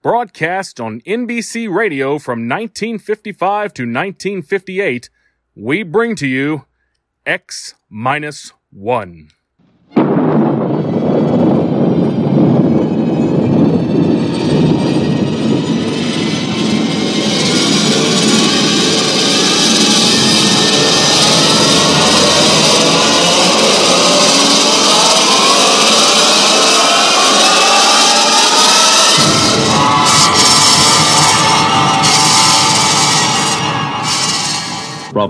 Broadcast on NBC Radio from 1955 to 1958, we bring to you X minus 1.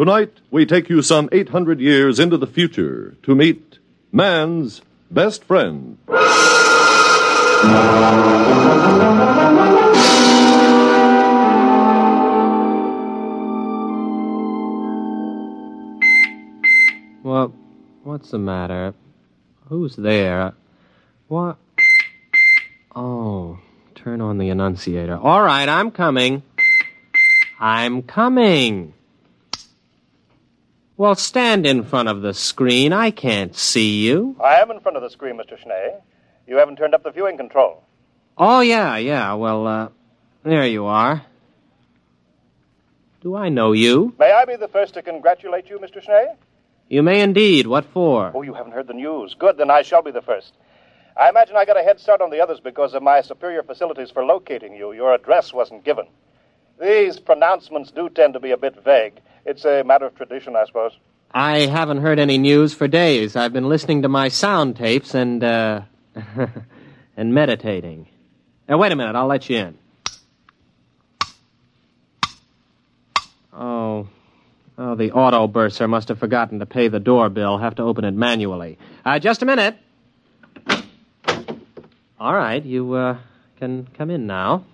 Tonight, we take you some 800 years into the future to meet man's best friend. Well, what's the matter? Who's there? What? Oh, turn on the annunciator. All right, I'm coming. I'm coming. Well, stand in front of the screen. I can't see you. I am in front of the screen, Mr. Schnee. You haven't turned up the viewing control. Oh, yeah, yeah. Well, uh, there you are. Do I know you? May I be the first to congratulate you, Mr. Schnee? You may indeed. What for? Oh, you haven't heard the news. Good, then I shall be the first. I imagine I got a head start on the others because of my superior facilities for locating you. Your address wasn't given. These pronouncements do tend to be a bit vague. It's a matter of tradition, I suppose. I haven't heard any news for days. I've been listening to my sound tapes and, uh, and meditating. Now, wait a minute. I'll let you in. Oh. Oh, the auto bursar must have forgotten to pay the doorbell. Have to open it manually. Uh, just a minute. All right, you, uh, can come in now.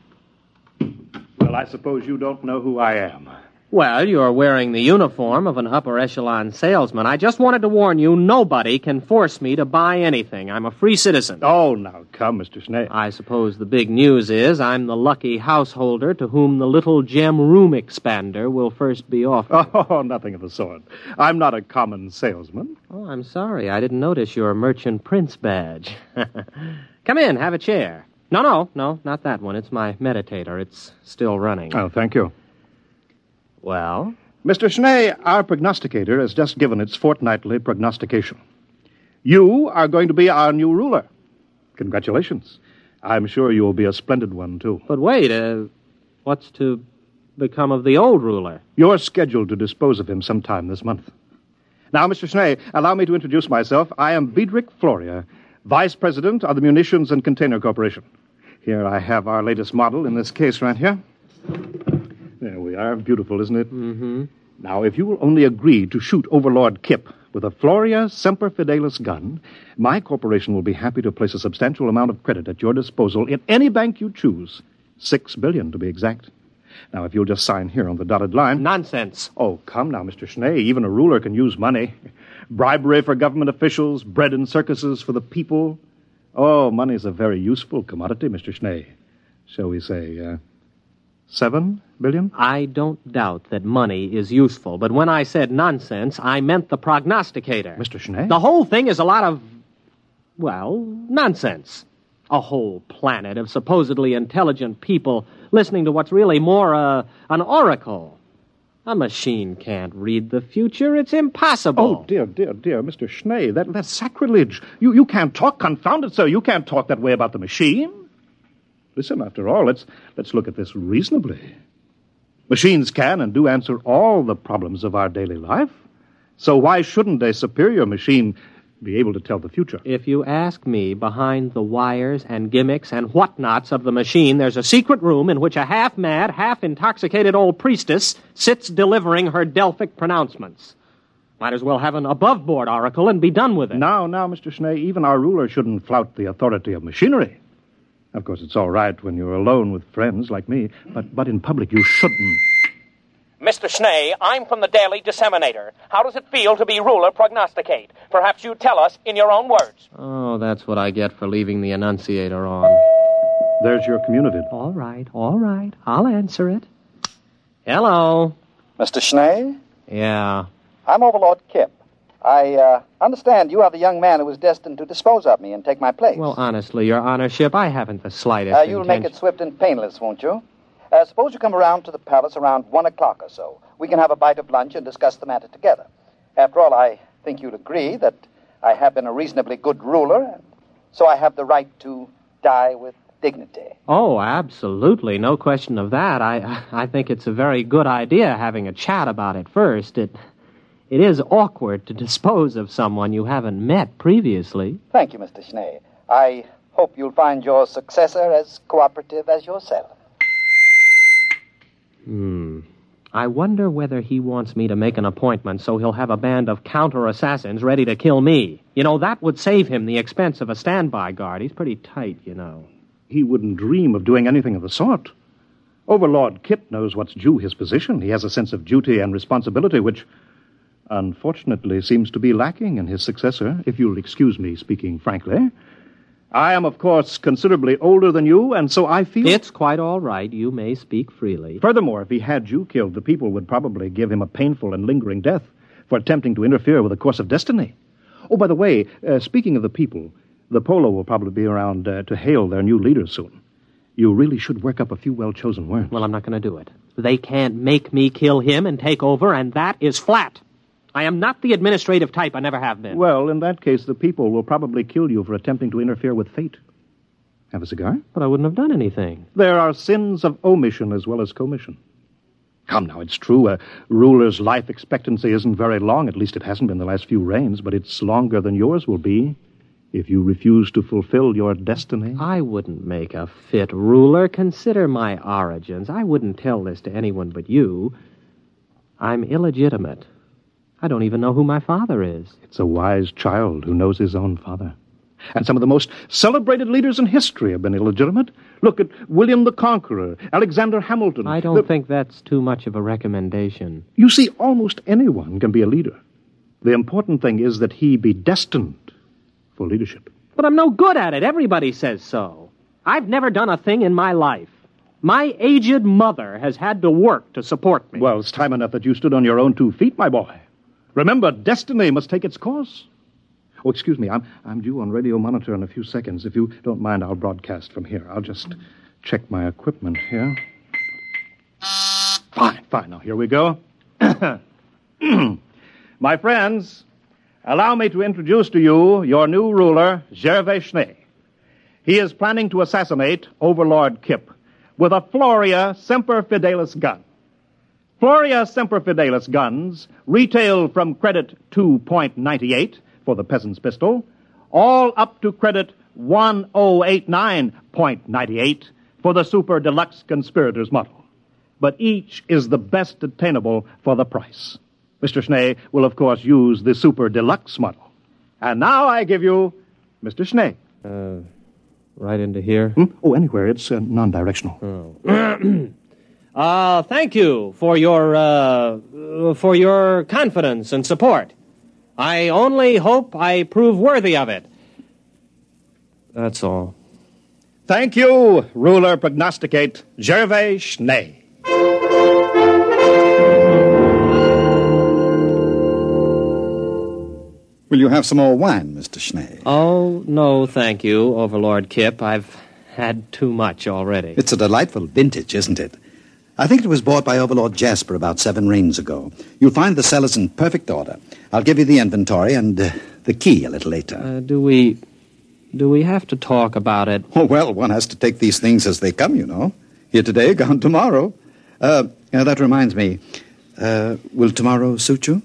Well, I suppose you don't know who I am. Well, you're wearing the uniform of an upper echelon salesman. I just wanted to warn you nobody can force me to buy anything. I'm a free citizen. Oh, now come, Mr. Schnee. I suppose the big news is I'm the lucky householder to whom the little gem room expander will first be offered. Oh, nothing of the sort. I'm not a common salesman. Oh, I'm sorry. I didn't notice your merchant prince badge. come in, have a chair. No, no, no, not that one. It's my meditator. It's still running. Oh, thank you. Well? Mr. Schnee, our prognosticator has just given its fortnightly prognostication. You are going to be our new ruler. Congratulations. I'm sure you will be a splendid one, too. But wait, uh, what's to become of the old ruler? You're scheduled to dispose of him sometime this month. Now, Mr. Schnee, allow me to introduce myself. I am Biedrich Floria, Vice President of the Munitions and Container Corporation. Here I have our latest model in this case right here. There we are. Beautiful, isn't it? Mm-hmm. Now, if you will only agree to shoot Overlord Kip with a Floria Semper Fidelis gun, my corporation will be happy to place a substantial amount of credit at your disposal in any bank you choose. Six billion, to be exact. Now, if you'll just sign here on the dotted line. Nonsense. Oh, come now, Mr. Schnee. Even a ruler can use money. Bribery for government officials, bread and circuses for the people. Oh, money's a very useful commodity, Mr. Schnee. Shall we say, uh, seven billion? I don't doubt that money is useful, but when I said nonsense, I meant the prognosticator. Mr. Schnee? The whole thing is a lot of, well, nonsense. A whole planet of supposedly intelligent people listening to what's really more uh, an oracle. A machine can't read the future. It's impossible. Oh, dear, dear, dear, Mr. Schnee, that, that's sacrilege. You, you can't talk, confound it, sir. You can't talk that way about the machine. Listen, after all, let's, let's look at this reasonably. Machines can and do answer all the problems of our daily life. So why shouldn't a superior machine be able to tell the future? If you ask me, behind the wires and gimmicks and whatnots of the machine, there's a secret room in which a half mad, half intoxicated old priestess sits delivering her Delphic pronouncements. Might as well have an above board oracle and be done with it. Now, now, Mr. Schnee, even our ruler shouldn't flout the authority of machinery. Of course, it's all right when you're alone with friends like me, but, but in public you shouldn't. Mr. Schnee, I'm from the Daily Disseminator. How does it feel to be ruler prognosticate? Perhaps you tell us in your own words. Oh, that's what I get for leaving the Annunciator on. There's your community. All right, all right. I'll answer it. Hello. Mr. Schnee? Yeah. I'm Overlord Kip. I uh, understand you are the young man who was destined to dispose of me and take my place. Well, honestly, Your Honorship, I haven't the slightest uh, you'll make it swift and painless, won't you? Uh, suppose you come around to the palace around one o'clock or so. We can have a bite of lunch and discuss the matter together. After all, I think you'll agree that I have been a reasonably good ruler, and so I have the right to die with dignity. Oh, absolutely. No question of that. I I think it's a very good idea having a chat about it first. It it is awkward to dispose of someone you haven't met previously. Thank you, Mr. Schnee. I hope you'll find your successor as cooperative as yourself. Hmm. I wonder whether he wants me to make an appointment so he'll have a band of counter assassins ready to kill me. You know, that would save him the expense of a standby guard. He's pretty tight, you know. He wouldn't dream of doing anything of the sort. Overlord Kip knows what's due his position. He has a sense of duty and responsibility, which unfortunately seems to be lacking in his successor, if you'll excuse me speaking frankly. I am, of course, considerably older than you, and so I feel. It's quite all right. You may speak freely. Furthermore, if he had you killed, the people would probably give him a painful and lingering death for attempting to interfere with the course of destiny. Oh, by the way, uh, speaking of the people, the Polo will probably be around uh, to hail their new leader soon. You really should work up a few well chosen words. Well, I'm not going to do it. They can't make me kill him and take over, and that is flat. I am not the administrative type. I never have been. Well, in that case, the people will probably kill you for attempting to interfere with fate. Have a cigar? But I wouldn't have done anything. There are sins of omission as well as commission. Come now, it's true. A ruler's life expectancy isn't very long. At least it hasn't been the last few reigns, but it's longer than yours will be if you refuse to fulfill your destiny. I wouldn't make a fit ruler. Consider my origins. I wouldn't tell this to anyone but you. I'm illegitimate. I don't even know who my father is. It's a wise child who knows his own father. And some of the most celebrated leaders in history have been illegitimate. Look at William the Conqueror, Alexander Hamilton. I don't The- think that's too much of a recommendation. You see, almost anyone can be a leader. The important thing is that he be destined for leadership. But I'm no good at it. Everybody says so. I've never done a thing in my life. My aged mother has had to work to support me. Well, it's time enough that you stood on your own two feet, my boy. Remember, destiny must take its course. Oh, excuse me. I'm, I'm due on radio monitor in a few seconds. If you don't mind, I'll broadcast from here. I'll just check my equipment here. Fine, fine. Now, here we go. my friends, allow me to introduce to you your new ruler, Gervais Schnee. He is planning to assassinate Overlord Kip with a Floria Semper Fidelis gun. Floria Semper Fidelis guns retail from credit 2.98 for the peasant's pistol, all up to credit 1089.98 for the super deluxe conspirator's model. But each is the best attainable for the price. Mr. Schnee will, of course, use the super deluxe model. And now I give you Mr. Schnee. Uh, right into here. Hmm? Oh, anywhere. It's uh, non directional. Uh, thank you for your, uh, for your confidence and support. I only hope I prove worthy of it. That's all. Thank you, ruler prognosticate Gervais Schnee. Will you have some more wine, Mr. Schnee? Oh, no, thank you, Overlord Kip. I've had too much already. It's a delightful vintage, isn't it? I think it was bought by Overlord Jasper about seven rains ago. You'll find the cellars in perfect order. I'll give you the inventory and uh, the key a little later. Uh, do we. Do we have to talk about it? Oh, well, one has to take these things as they come, you know. Here today, gone tomorrow. Uh, that reminds me. Uh, will tomorrow suit you?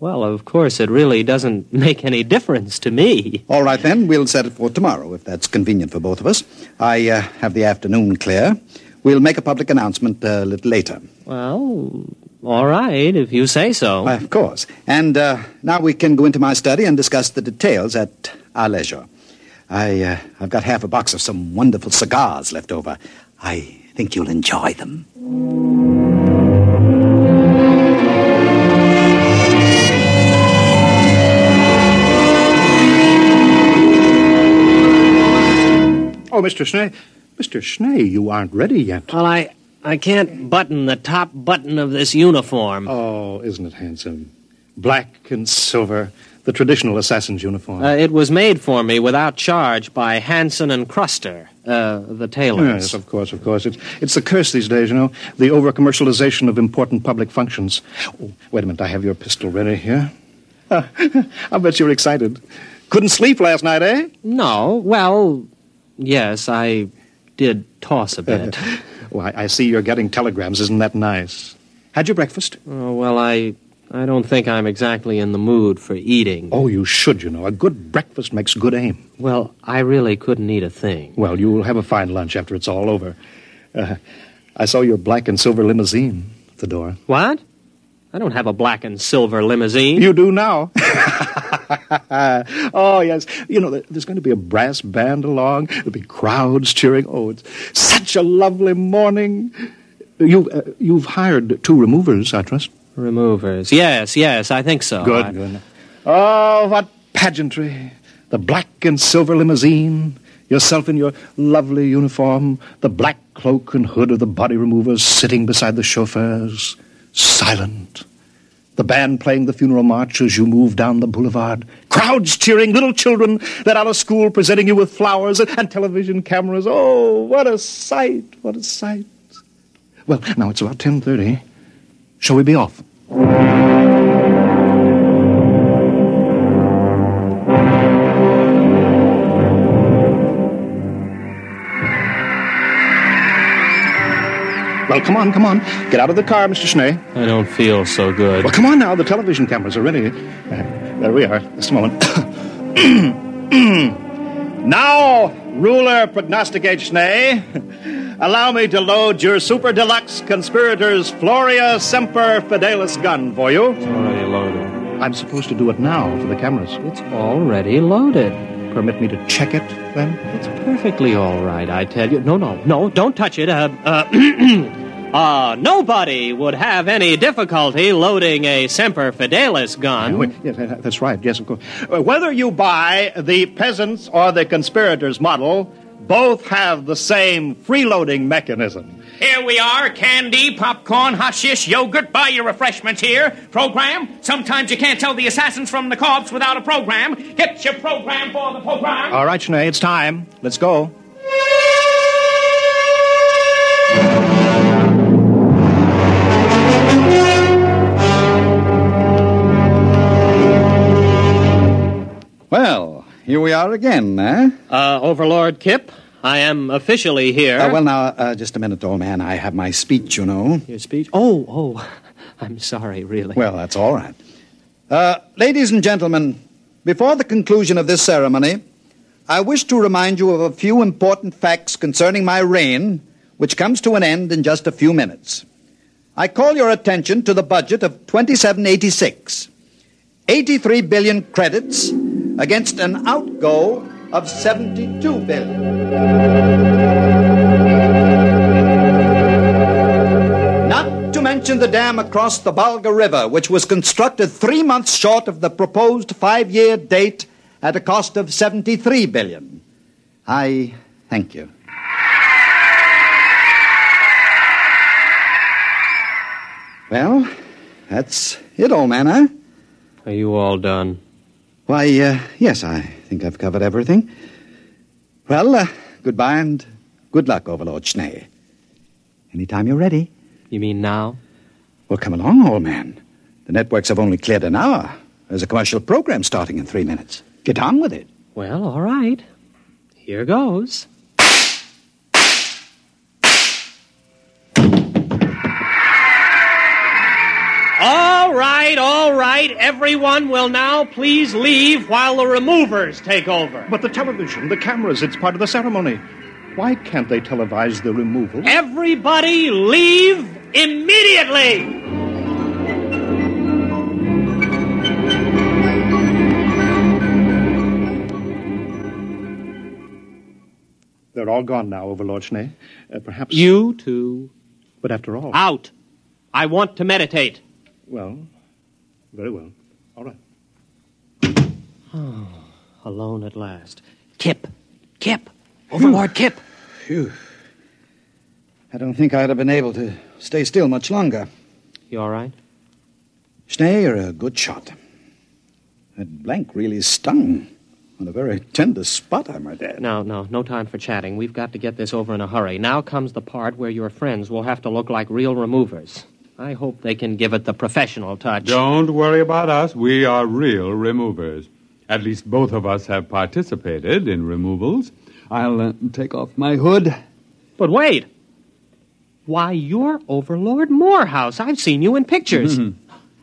Well, of course, it really doesn't make any difference to me. All right, then. We'll set it for tomorrow, if that's convenient for both of us. I uh, have the afternoon clear. We'll make a public announcement uh, a little later. Well, all right, if you say so. Why, of course. And uh, now we can go into my study and discuss the details at our leisure. I, uh, I've got half a box of some wonderful cigars left over. I think you'll enjoy them. Oh, Mr. Schnee. Mr. Schnee, you aren't ready yet. Well, I. I can't button the top button of this uniform. Oh, isn't it handsome? Black and silver, the traditional assassin's uniform. Uh, it was made for me without charge by Hanson and Cruster, uh, the tailors. Yes, of course, of course. It's, it's the curse these days, you know, the over commercialization of important public functions. Oh, wait a minute, I have your pistol ready here. I bet you're excited. Couldn't sleep last night, eh? No, well, yes, I did toss a bit. well, I, I see you're getting telegrams. Isn't that nice? Had your breakfast? Oh, well, I I don't think I'm exactly in the mood for eating. Oh, you should, you know. A good breakfast makes good aim. Well, I really couldn't eat a thing. Well, you'll have a fine lunch after it's all over. Uh, I saw your black and silver limousine at the door. What? I don't have a black and silver limousine. You do now. oh, yes. You know, there's going to be a brass band along. There'll be crowds cheering. Oh, it's such a lovely morning. You, uh, you've hired two removers, I trust. Removers. Yes, yes, I think so. Good, I... good. Oh, what pageantry. The black and silver limousine, yourself in your lovely uniform, the black cloak and hood of the body removers sitting beside the chauffeurs, silent. The band playing the funeral march as you move down the boulevard. Crowds cheering, little children that out of school presenting you with flowers and, television cameras. Oh, what a sight, what a sight. Well, now it's about 10.30. Shall we be off? Well, come on, come on. Get out of the car, Mr. Schnee. I don't feel so good. Well, come on now. The television cameras are ready. Uh, there we are. Just a moment. now, ruler prognosticate Schnee, allow me to load your super deluxe conspirators Floria Semper Fidelis gun for you. It's already loaded. I'm supposed to do it now for the cameras. It's already loaded. Permit me to check it, then? It's perfectly all right, I tell you. No, no, no, don't touch it. Uh, uh, uh, nobody would have any difficulty loading a Semper Fidelis gun. Wait, yes, that's right. Yes, of course. Uh, Whether you buy the peasants or the conspirators model, both have the same freeloading mechanism. Here we are candy, popcorn, hot shish, yogurt. Buy your refreshments here. Program. Sometimes you can't tell the assassins from the corpse without a program. Get your program for the program. All right, Sinead, it's time. Let's go. Well, here we are again, eh? Uh, Overlord Kip, I am officially here. Uh, well, now, uh, just a minute, old man. I have my speech, you know. Your speech? Oh, oh, I'm sorry, really. Well, that's all right. Uh, ladies and gentlemen, before the conclusion of this ceremony, I wish to remind you of a few important facts concerning my reign, which comes to an end in just a few minutes. I call your attention to the budget of 2786. 83 billion credits against an outgo of 72 billion. Not to mention the dam across the Balga River, which was constructed three months short of the proposed five year date at a cost of 73 billion. I thank you. Well, that's it, old man, huh? Are you all done? Why, uh, yes, I think I've covered everything. Well, uh, goodbye and good luck, Overlord Schnee. Anytime you're ready. You mean now? Well, come along, old man. The networks have only cleared an hour. There's a commercial program starting in three minutes. Get on with it. Well, all right. Here goes. All right, all right. Everyone will now please leave while the removers take over. But the television, the cameras, it's part of the ceremony. Why can't they televise the removal? Everybody leave immediately! They're all gone now, Overlord Schnee. Uh, perhaps. You too. But after all. Out. I want to meditate. Well, very well. All right. Oh, alone at last. Kip. Kip. Overlord Kip. Phew. I don't think I'd have been able to stay still much longer. You all right? Schnee, you're a good shot. That blank really stung. On a very tender spot, I might add. No, no, no time for chatting. We've got to get this over in a hurry. Now comes the part where your friends will have to look like real removers. I hope they can give it the professional touch. Don't worry about us. We are real removers. At least both of us have participated in removals. I'll uh, take off my hood. But wait. Why, you're Overlord Morehouse. I've seen you in pictures. Mm-hmm.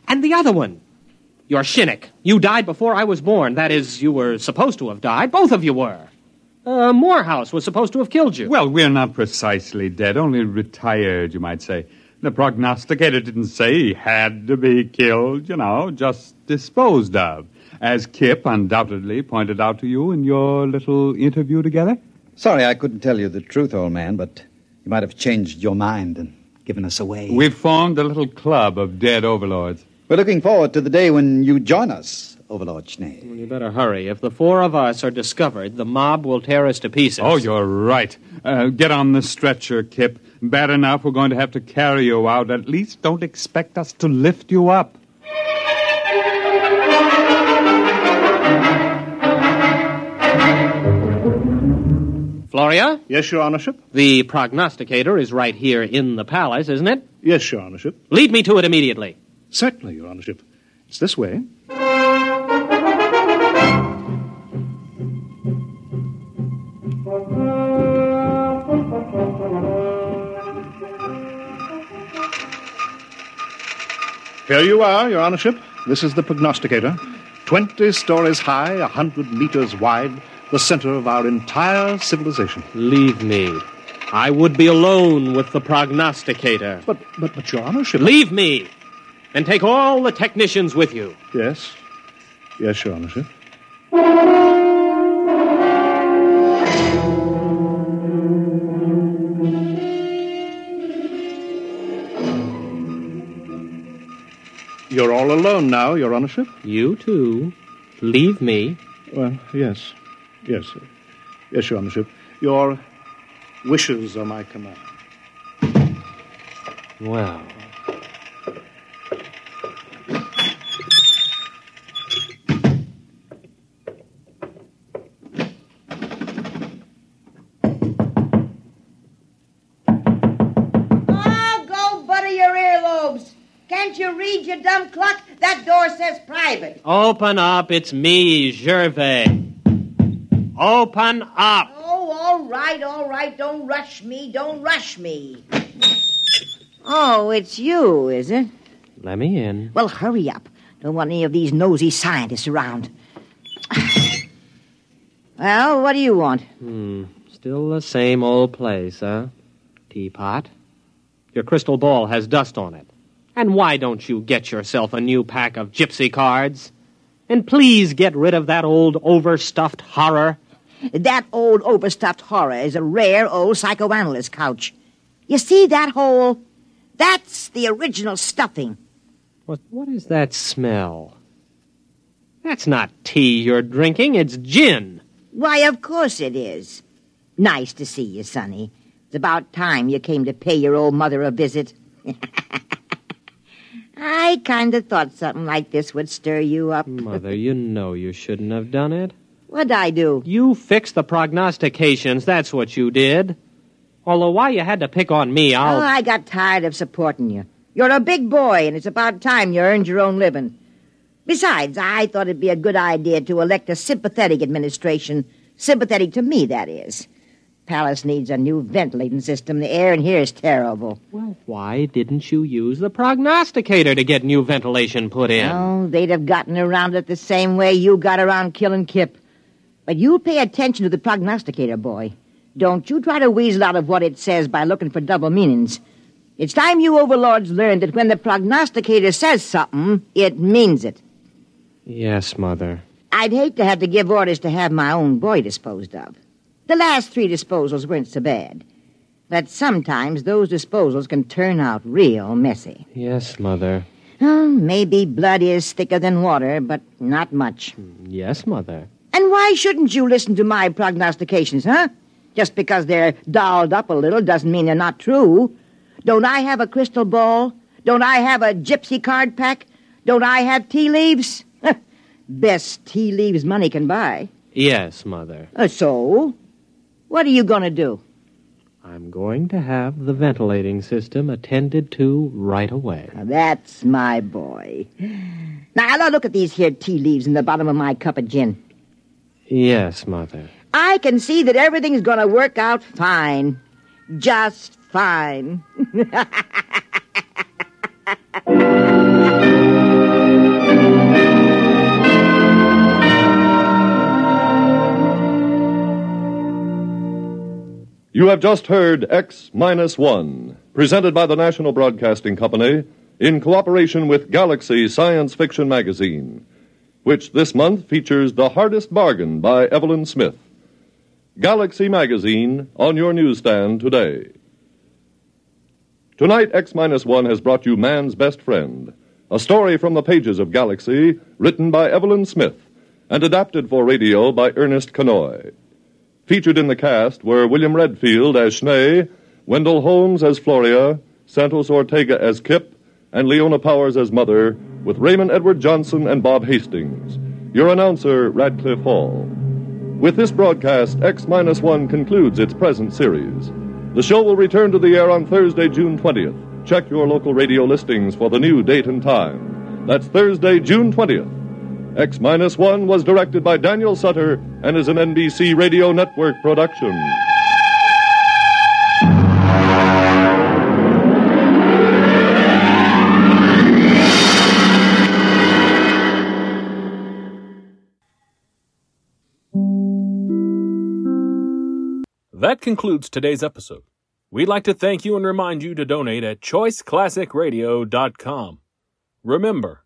and the other one. You're Shinnick. You died before I was born. That is, you were supposed to have died. Both of you were. Uh, Morehouse was supposed to have killed you. Well, we're not precisely dead, only retired, you might say. The prognosticator didn't say he had to be killed, you know, just disposed of, as Kip undoubtedly pointed out to you in your little interview together. Sorry I couldn't tell you the truth, old man, but you might have changed your mind and given us away. We've formed a little club of dead overlords. We're looking forward to the day when you join us, Overlord Schnee. Well, you better hurry. If the four of us are discovered, the mob will tear us to pieces. Oh, you're right. Uh, get on the stretcher, Kip. Bad enough we're going to have to carry you out. At least don't expect us to lift you up. Floria? Yes, Your Honorship? The prognosticator is right here in the palace, isn't it? Yes, Your Honorship. Lead me to it immediately. Certainly, Your Honorship. It's this way. Here you are, Your Honorship. This is the prognosticator. Twenty stories high, a hundred meters wide, the center of our entire civilization. Leave me. I would be alone with the prognosticator. But, but, but, Your Honorship. Leave me. And take all the technicians with you. Yes. Yes, Your Honorship. Alone now, Your Honorship? You too. Leave me. Well, yes. Yes. Yes, Your Honorship. Your wishes are my command. Well. Door says private. Open up. It's me, Gervais. Open up. Oh, all right, all right. Don't rush me. Don't rush me. Oh, it's you, is it? Let me in. Well, hurry up. Don't want any of these nosy scientists around. well, what do you want? Hmm. Still the same old place, huh? Teapot. Your crystal ball has dust on it. And why don't you get yourself a new pack of gypsy cards? And please get rid of that old overstuffed horror. That old overstuffed horror is a rare old psychoanalyst couch. You see that hole? That's the original stuffing. What, what is that smell? That's not tea you're drinking, it's gin. Why, of course it is. Nice to see you, Sonny. It's about time you came to pay your old mother a visit. I kind of thought something like this would stir you up. Mother, you know you shouldn't have done it. What'd I do? You fixed the prognostications, that's what you did. Although why you had to pick on me, I'll. Oh, I got tired of supporting you. You're a big boy, and it's about time you earned your own living. Besides, I thought it'd be a good idea to elect a sympathetic administration. Sympathetic to me, that is. Palace needs a new ventilating system. The air in here is terrible. Well, why didn't you use the prognosticator to get new ventilation put in? Oh, they'd have gotten around it the same way you got around killing Kip. But you pay attention to the prognosticator, boy. Don't you try to weasel out of what it says by looking for double meanings. It's time you overlords learned that when the prognosticator says something, it means it. Yes, Mother. I'd hate to have to give orders to have my own boy disposed of. The last three disposals weren't so bad. But sometimes those disposals can turn out real messy. Yes, Mother. Oh, maybe blood is thicker than water, but not much. Yes, Mother. And why shouldn't you listen to my prognostications, huh? Just because they're dolled up a little doesn't mean they're not true. Don't I have a crystal ball? Don't I have a gypsy card pack? Don't I have tea leaves? Best tea leaves money can buy. Yes, Mother. Uh, so, what are you going to do? I'm going to have the ventilating system attended to right away. Now, that's my boy. Now, now look at these here tea leaves in the bottom of my cup of gin. Yes, Mother. I can see that everything's going to work out fine. Just fine. You have just heard X Minus One, presented by the National Broadcasting Company in cooperation with Galaxy Science Fiction Magazine, which this month features The Hardest Bargain by Evelyn Smith. Galaxy Magazine on your newsstand today. Tonight, X Minus One has brought you Man's Best Friend, a story from the pages of Galaxy, written by Evelyn Smith and adapted for radio by Ernest Kinoy. Featured in the cast were William Redfield as Schnee, Wendell Holmes as Floria, Santos Ortega as Kip, and Leona Powers as Mother, with Raymond Edward Johnson and Bob Hastings. Your announcer, Radcliffe Hall. With this broadcast, X 1 concludes its present series. The show will return to the air on Thursday, June 20th. Check your local radio listings for the new date and time. That's Thursday, June 20th. X 1 was directed by Daniel Sutter and is an NBC Radio Network production. That concludes today's episode. We'd like to thank you and remind you to donate at choiceclassicradio.com. Remember,